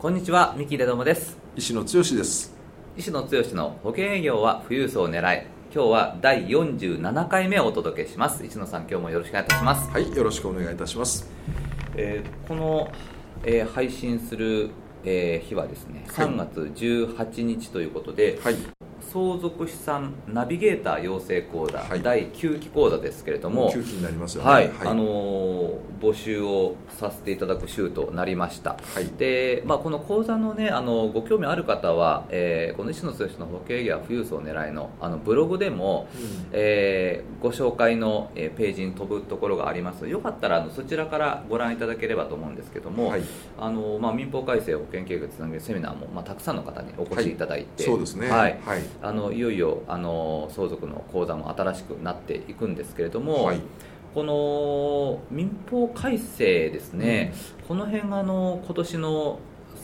こんにちは三木レドモです。石野剛です。石野剛の保険営業は富裕層を狙い今日は第47回目をお届けします。石野さん今日もよろしくお願いいたします。はいよろしくお願いいたします、えー、この、えー、配信する、えー、日はですね、はい、3月18日ということで、はい、相続資産ナビゲーター養成講座、はい、第9期講座ですけれども9期になりますよね、はい、はい、あのー、募集をさせていただく週となりました、はい、で、まあ、この講座のねあのご興味ある方は、えー、この石野剛の保険営業は富裕層を狙いのあのブログでも、うん、えー、ご紹介の、えページに飛ぶところがあります。よかったらあのそちらからご覧いただければと思うんですけども、はい、あのまあ、民法改正保険計画つなげるセミナーも、まあ、たくさんの方にお越しいただいて、そうですね。はい、はい。あのいよいよあの相続の講座も新しくなっていくんですけれども、はい、この民法改正ですね、うん、この辺があの今年の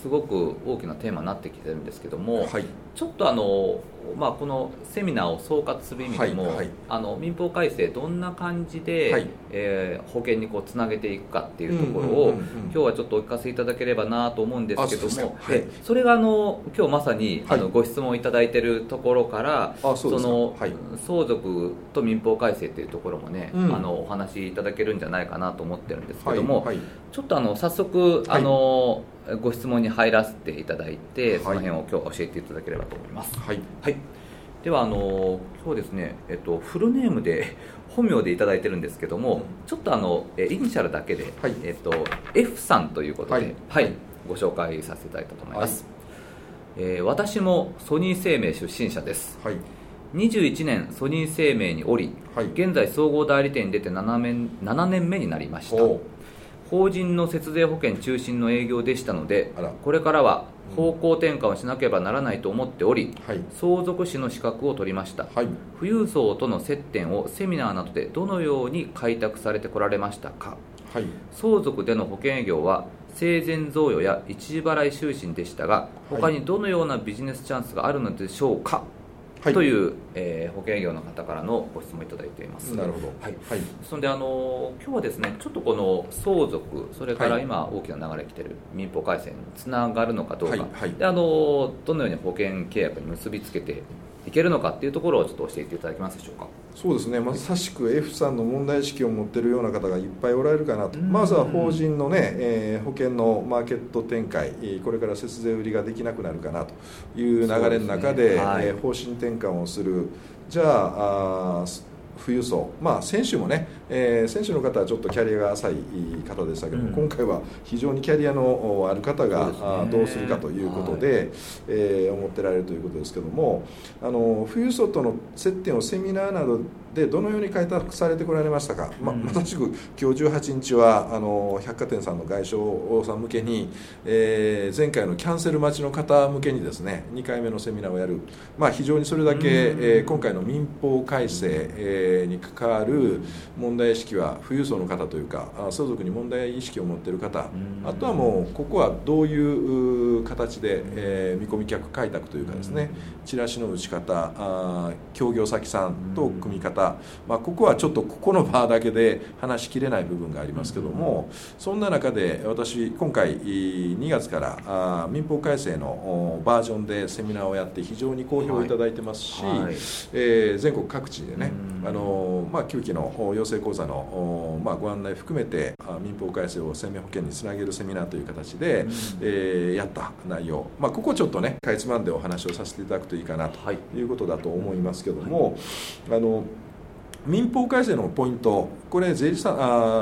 すごく大きなテーマになってきてるんですけども、はい、ちょっとあのまあ、このセミナーを総括する意味でも、はいはい、あの民法改正どんな感じで、はい、えー、保険にこうつなげていくかっていうところを、今日はちょっとお聞かせいただければなと思うんですけどもそ,、はい、それがあの今日まさに、あのご質問いただいているところからその、相続と民法改正っていうところもね、うん、あのお話しいただけるんじゃないかなと思ってるんですけども、ちょっとあの早速あの、ご質問に入らせていただいてその辺を今日教えていただければと思います。はい、はい。ではあの今日ですね、えっと、フルネームで本名でいただいてるんですけども、うん、ちょっとあのイニシャルだけで、はい、えっと、F さんということで、はい、はい、ご紹介させていただいたと思います、はい、えー、私もソニー生命出身者です、はい、21年ソニー生命におり、はい、現在総合代理店に出て7年 ,7 年目になりました法人の節税保険中心の営業でしたのでこれからは方向転換をしなければならないと思っており、はい、相続士の資格を取りました、はい、富裕層との接点をセミナーなどでどのように開拓されてこられましたか、はい、相続での保険営業は生前贈与や一時払い就寝でしたが他にどのようなビジネスチャンスがあるのでしょうか、はい、という、えー、保険営業の方からのご質問いただいています。なるほど、はい。はい、そんであの今日はですねちょっとこの相続それから今大きな流れ来てる民法改正につながるのかどうか、はいはい、であのどのように保険契約に結びつけていけるのかっていうところをちょっと教えていただけますでしょうか？そうですね。まさしく F さんの問題意識を持っているような方がいっぱいおられるかなと、まずは法人のね、えー、保険のマーケット展開。これから節税売りができなくなるかなという流れの中で、ね。はい、えー、方針転換をするじゃああ富裕層、まあ、選手もね、えー、選手の方はちょっとキャリアが浅い方でしたけど、うん、今回は非常にキャリアのある方がどうするかということで、はい、えー、思ってられるということですけどもあの富裕層との接点をセミナーなどでどのように開拓されてこられましたか、ままさしく今日18日はあの百貨店さんの外商さん向けに、えー、前回のキャンセル待ちの方向けにですね2回目のセミナーをやる、まあ、非常にそれだけ、えー、今回の民法改正、えー、に関わる問題意識は富裕層の方というか相続に問題意識を持っている方。あとはもうここはどういう形で、えー、見込み客開拓というかですねチラシの打ち方あ協業先さんと組み方方、まあ、ここはちょっとここの場だけで話しきれない部分がありますけどもそんな中で私今回2月から民法改正のバージョンでセミナーをやって非常に好評をい。ただいてますし、はい。はい、えー、全国各地でねあの、まあ、9期の養成講座の、まあ、ご案内含めて民法改正を生命保険につなげるセミナーという形で、えー、やった内容、まあ、ここちょっとねかいつまんでお話をさせていただくといいかなとい。うことだと思いますけども、はい、あの民法改正のポイントこれ税理士さん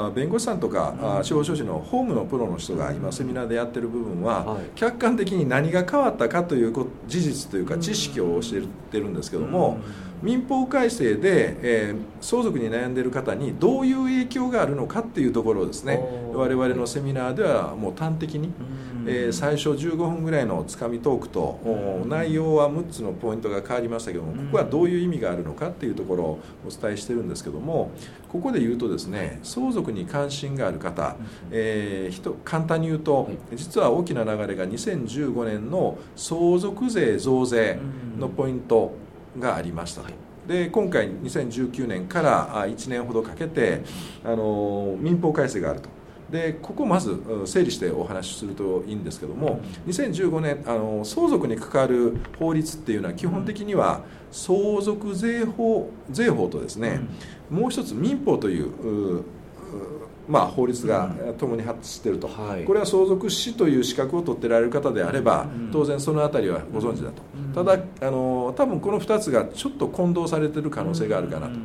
あ弁護士さんとか、うん、司法書士の法務のプロの人が今セミナーでやってる部分は、はい、客観的に何が変わったかという事実というか知識を教えてるんですけども、うん、民法改正で、えー、相続に悩んでいる方にどういう影響があるのかっていうところをですね我々のセミナーではもう端的に、うんえー、最初15分ぐらいのつかみトークと、内容は6つのポイントが変わりましたけどもここはどういう意味があるのかっていうところをお伝えしてるんですけどもここで言うとですね相続に関心がある方、えー、簡単に言うと実は大きな流れが2015年の相続税増税のポイントがありましたと。で今回2019年から1年ほどかけてあの民法改正があるとでここをまず整理してお話しするといいんですけども2015年あの相続に関わる法律っていうのは基本的には相続税法税法とですね、もう一つ民法というまあ、法律が共に発していると、はい、これは相続師という資格を取ってられる方であれば、当然その辺りはご存知だと、ただあの多分この2つがちょっと混同されている可能性があるかなと。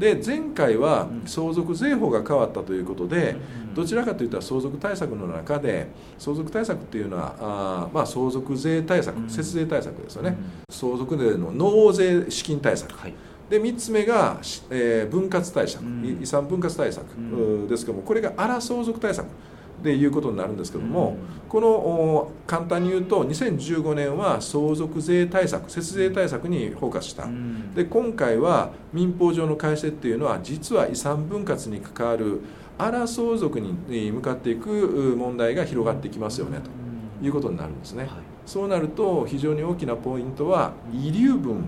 で前回は相続税法が変わったということでどちらかというと相続対策の中で相続対策っていうのはあ、まあ、相続税対策節税対策ですよね。相続税の納税資金対策、はい。で3つ目が、えー、分割対策、遺産分割対策。ですけどもこれが荒相続対策でいうことになるんですけども、この簡単に言うと2015年は相続税対策節税対策にフォーカスした、で今回は民法上の改正っていうのは実は遺産分割に関わる荒相続に向かっていく問題が広がってきますよねということになるんですね、はい、そうなると非常に大きなポイントは遺留分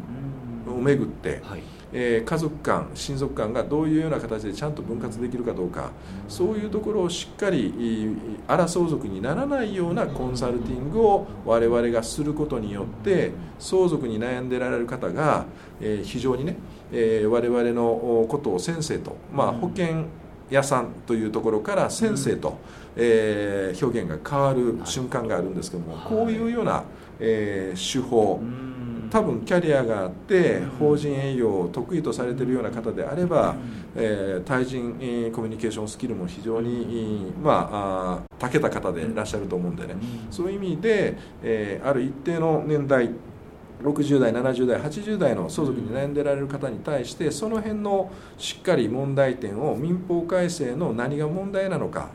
をめぐって、はいえー、家族間親族間がどういうような形でちゃんと分割できるかどうかそういうところをしっかり荒相続にならないようなコンサルティングを我々がすることによって相続に悩んでられる方が、えー、非常にね、えー、我々のことを先生と、まあ、保険屋さんというところから先生と、えー、表現が変わる瞬間があるんですけども、こういうような、えー、手法、多分キャリアがあって法人営業を得意とされているような方であれば、えー、対人コミュニケーションスキルも非常にまあ長けた方でいらっしゃると思うんでね、そういう意味で、えー、ある一定の年代60代70代80代の相続に悩んでられる方に対してその辺のしっかり問題点を民法改正の何が問題なのか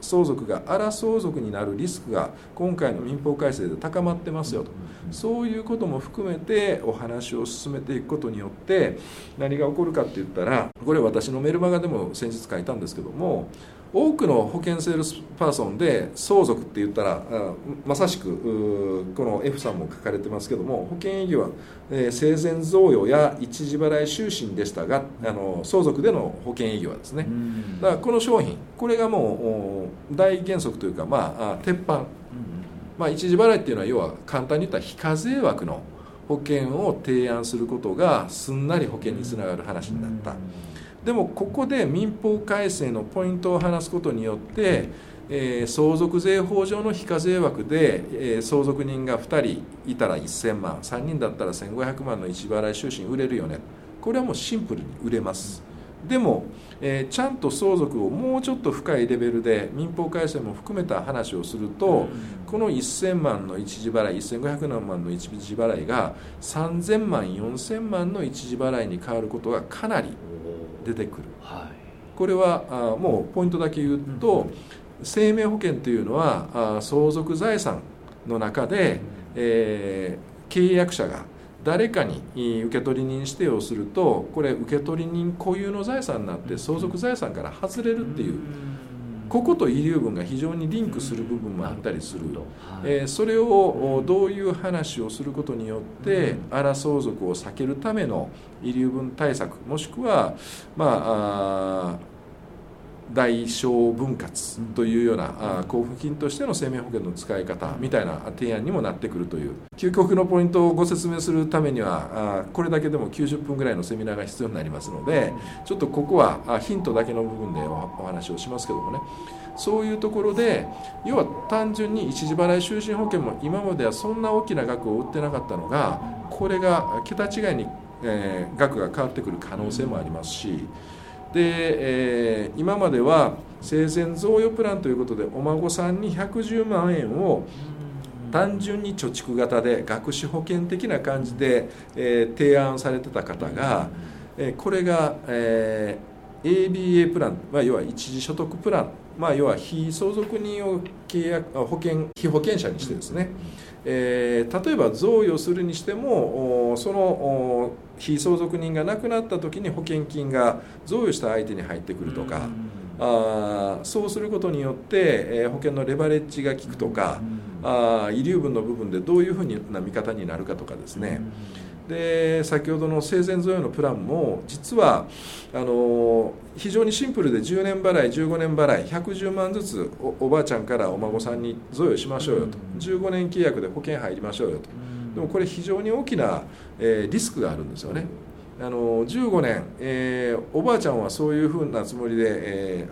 相続が荒相続になるリスクが今回の民法改正で高まってますよと。そういうことも含めてお話を進めていくことによって何が起こるかって言ったらこれ私のメルマガでも先日書いたんですけども多くの保険セールスパーソンで相続って言ったらまさしくこの F さんも書かれてますけども保険営業は、えー、生前贈与や一時払い終身でしたがあの相続での保険営業はですね。だからこの商品これがもう大原則というかまあ鉄板、まあ、一時払いっていうのは要は簡単に言ったら非課税枠の保険を提案することがすんなり保険につながる話になった。でもここで民法改正のポイントを話すことによって、えー、相続税法上の非課税枠で、えー、相続人が2人いたら1000万3人だったら1500万の一払い収支売れるよね。これはもうシンプルに売れます。でも、えー、ちゃんと相続をもうちょっと深いレベルで民法改正も含めた話をすると、この1000万の一時払い1500万の一時払いが3000万4000万の一時払いに変わることがかなり出てくる、はい、これはあもうポイントだけ言うと、うん、生命保険というのはあ相続財産の中で、うん、えー、契約者が誰かに受取人指定をするとこれ受取人固有の財産になって相続財産から外れるっていう。ここと遺留分が非常にリンクする部分もあったりする、えー、それをどういう話をすることによって荒相続を避けるための遺留分対策もしくはまあ大小分割というような交付金としての生命保険の使い方みたいな提案にもなってくるという。究極のポイントをご説明するためにはこれだけでも90分ぐらいのセミナーが必要になりますのでちょっとここはヒントだけの部分でお話をしますけどもね。そういうところで要は単純に一時払い就寝保険も今まではそんな大きな額を売ってなかったのがこれが桁違いに、え額が変わってくる可能性もありますし。で、えー、今までは生前贈与プランということでお孫さんに110万円を単純に貯蓄型で学資保険的な感じで、えー、提案されてた方が、えー、これが、えー、ABA プラン、まあ、要は一時所得プランまあ、要は非相続人を契約保険被保険者にしてですね、えー、例えば贈与するにしてもその非相続人が亡くなった時に保険金が贈与した相手に入ってくるとか、あそうすることによって、えー、保険のレバレッジが効くとか、あ遺留分の部分でどういうふうな見方になるかとかですね、で先ほどの生前贈与のプランも実はあの非常にシンプルで10年払い15年払い110万ずつおばあちゃんからお孫さんに贈与しましょうよと。15年契約で保険入りましょうよと。でもこれ非常に大きな、えー、リスクがあるんですよね。あの15年、えー、おばあちゃんはそういうふうなつもりで、え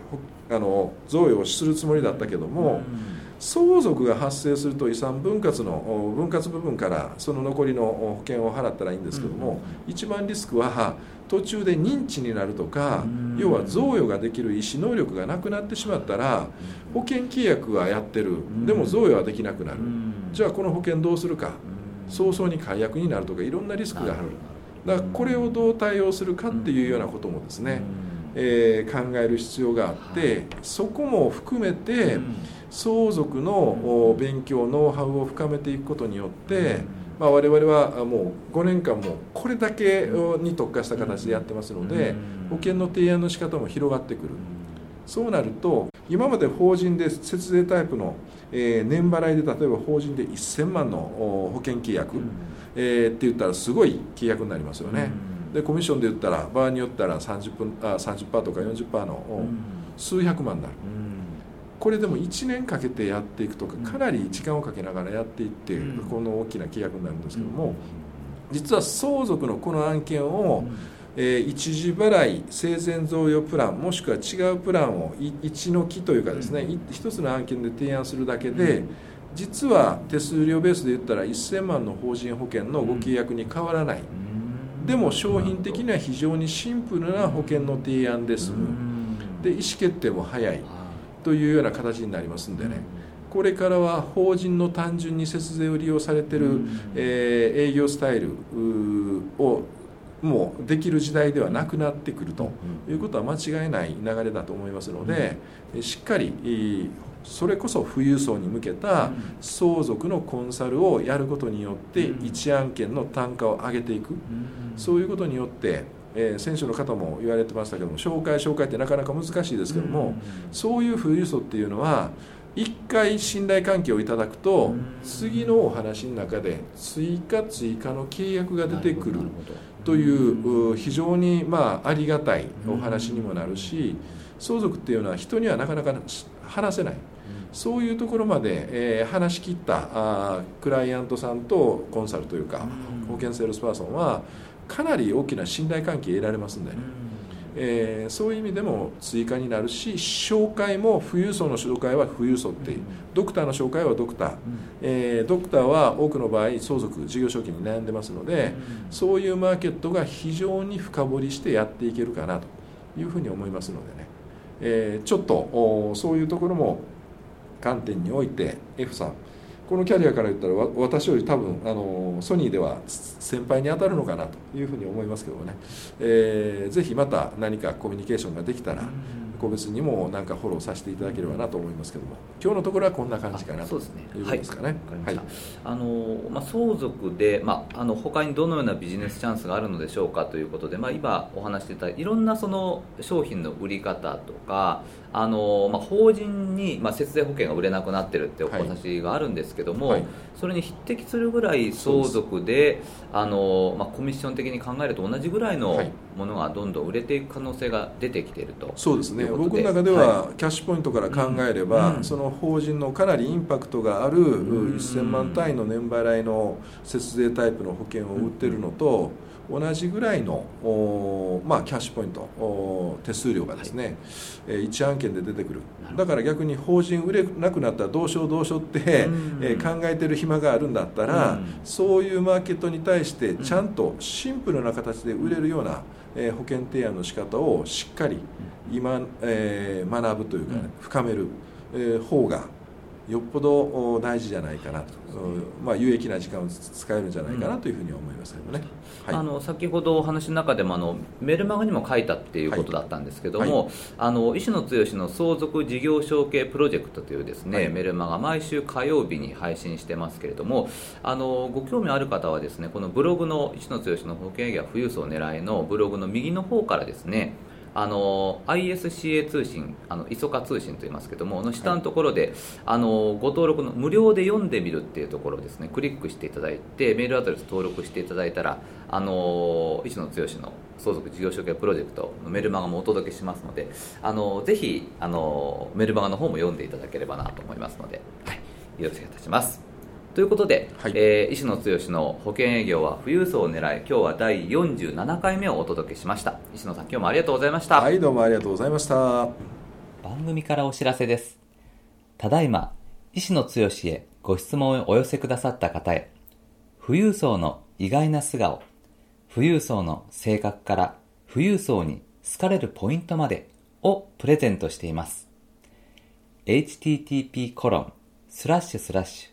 ー、あの贈与をするつもりだったけども、相続が発生すると遺産分割の分割部分からその残りの保険を払ったらいいんですけども、一番リスクは途中で認知になるとか、要は贈与ができる意思能力がなくなってしまったら保険契約はやってる。でも贈与はできなくなる、じゃあこの保険どうするか、早々に解約になるとかいろんなリスクがある。だからこれをどう対応するかっていうようなこともですね、えー、考える必要があって、そこも含めて、相続の勉強ノウハウを深めていくことによって、まあ、我々はもう5年間もこれだけに特化した形でやってますので保険の提案の仕方も広がってくるそうなると今まで法人で節税タイプの、え年払いで例えば法人で1000万の保険契約、えって言ったらすごい契約になりますよね。でコミッションで言ったら場合によったら 30%, 分あ30とか40%の数百万になる。これでも1年かけてやっていくとかかなり時間をかけながらやっていってこの大きな契約になるんですけども実は相続のこの案件をえー、一時払い生前贈与プランもしくは違うプランを一の木というかですね、一つの案件で提案するだけで、実は手数料ベースで言ったら1000万の法人保険のご契約に変わらない、でも商品的には非常にシンプルな保険の提案です、で意思決定も早いというような形になりますんでね、これからは法人の単純に節税を利用されてる、えー、営業スタイルをもうできる時代ではなくなってくるということは間違いない流れだと思いますので、しっかりそれこそ富裕層に向けた相続のコンサルをやることによって一案件の単価を上げていく。そういうことによってえー、選手の方も言われてましたけども紹介紹介ってなかなか難しいですけども、そういう富裕層っていうのは一回信頼関係をいただくと、次のお話の中で追加追加の契約が出てくるという非常にまあありがたいお話にもなるし相続っていうのは人にはなかなか話せない。そういうところまで、えー、話し切ったあクライアントさんとコンサルというか保険セールスパーソンはかなり大きな信頼関係得られますんでね、えー、そういう意味でも追加になるし紹介も富裕層の紹介は富裕層ってドクターの紹介はドクター、えー、ドクターは多くの場合相続事業承継に悩んでますのでそういうマーケットが非常に深掘りしてやっていけるかなというふうに思いますのでね、えー、ちょっとそういうところも観点において F さん。このキャリアから言ったら私より多分あのソニーでは先輩に当たるのかなというふうに思いますけどもね、えー、ぜひまた何かコミュニケーションができたら、個別にもなんかフォローさせていただければなと思いますけども。今日のところはこんな感じかなということですかね。はい、あのまあ、相続で、まあ、あの他にどのようなビジネスチャンスがあるのでしょうかということで、まあ、今お話していたいろんなその商品の売り方とかあの、まあ、法人に、まあ、節税保険が売れなくなってるってお話があるんですけども、はい、それに匹敵するぐらい相続であの、まあ、コミッション的に考えると同じぐらいのものがどんどん売れていく可能性が出てきているとそうですね。僕の中では、キャッシュポイントから考えれば、うん、その法人のかなりインパクトがある1000万単位の年払いの節税タイプの保険を売ってるのと、同じぐらいのまあ、キャッシュポイント手数料がですね、はい、1案件で出てくる。だから逆に法人売れなくなったらどうしようどうしようって、え考えてる暇があるんだったら、そういうマーケットに対してちゃんとシンプルな形で売れるような、え保険提案の仕方をしっかり今、え学ぶというか、ね、深める、え方がよっぽど大事じゃないかなと、まあ、有益な時間を使えるんじゃないかなというふうに思いますけどね、はい、あの先ほどお話の中でもあのメルマガにも書いたっていうことだったんですけども、はい、あの石野剛の相続事業承継プロジェクトというですね、はい、メルマガ毎週火曜日に配信してますけれどもあのご興味ある方はですねこのブログの石野剛の保険営業富裕層を狙いのブログの右の方からですねあの ISCA 通信あの ISOCA 通信と言いますけどもの下のところで、はい、あのご登録の無料で読んでみるっていうところですねクリックしていただいてメールアドレス登録していただいたらあの石野剛の相続事業承継プロジェクトのメルマガもお届けしますのであのぜひあのメルマガの方も読んでいただければなと思いますので、はい、よろしくお願いいたします。ということで、はい、えー、石野剛の保険営業は富裕層を狙い今日は第47回目をお届けしました。石野さん今日もありがとうございました。はいどうもありがとうございました。番組からお知らせです。ただいま石野剛へご質問をお寄せくださった方へ富裕層の意外な素顔富裕層の性格から富裕層に好かれるポイントまでをプレゼントしています。http コロンスラッシュスラッシュ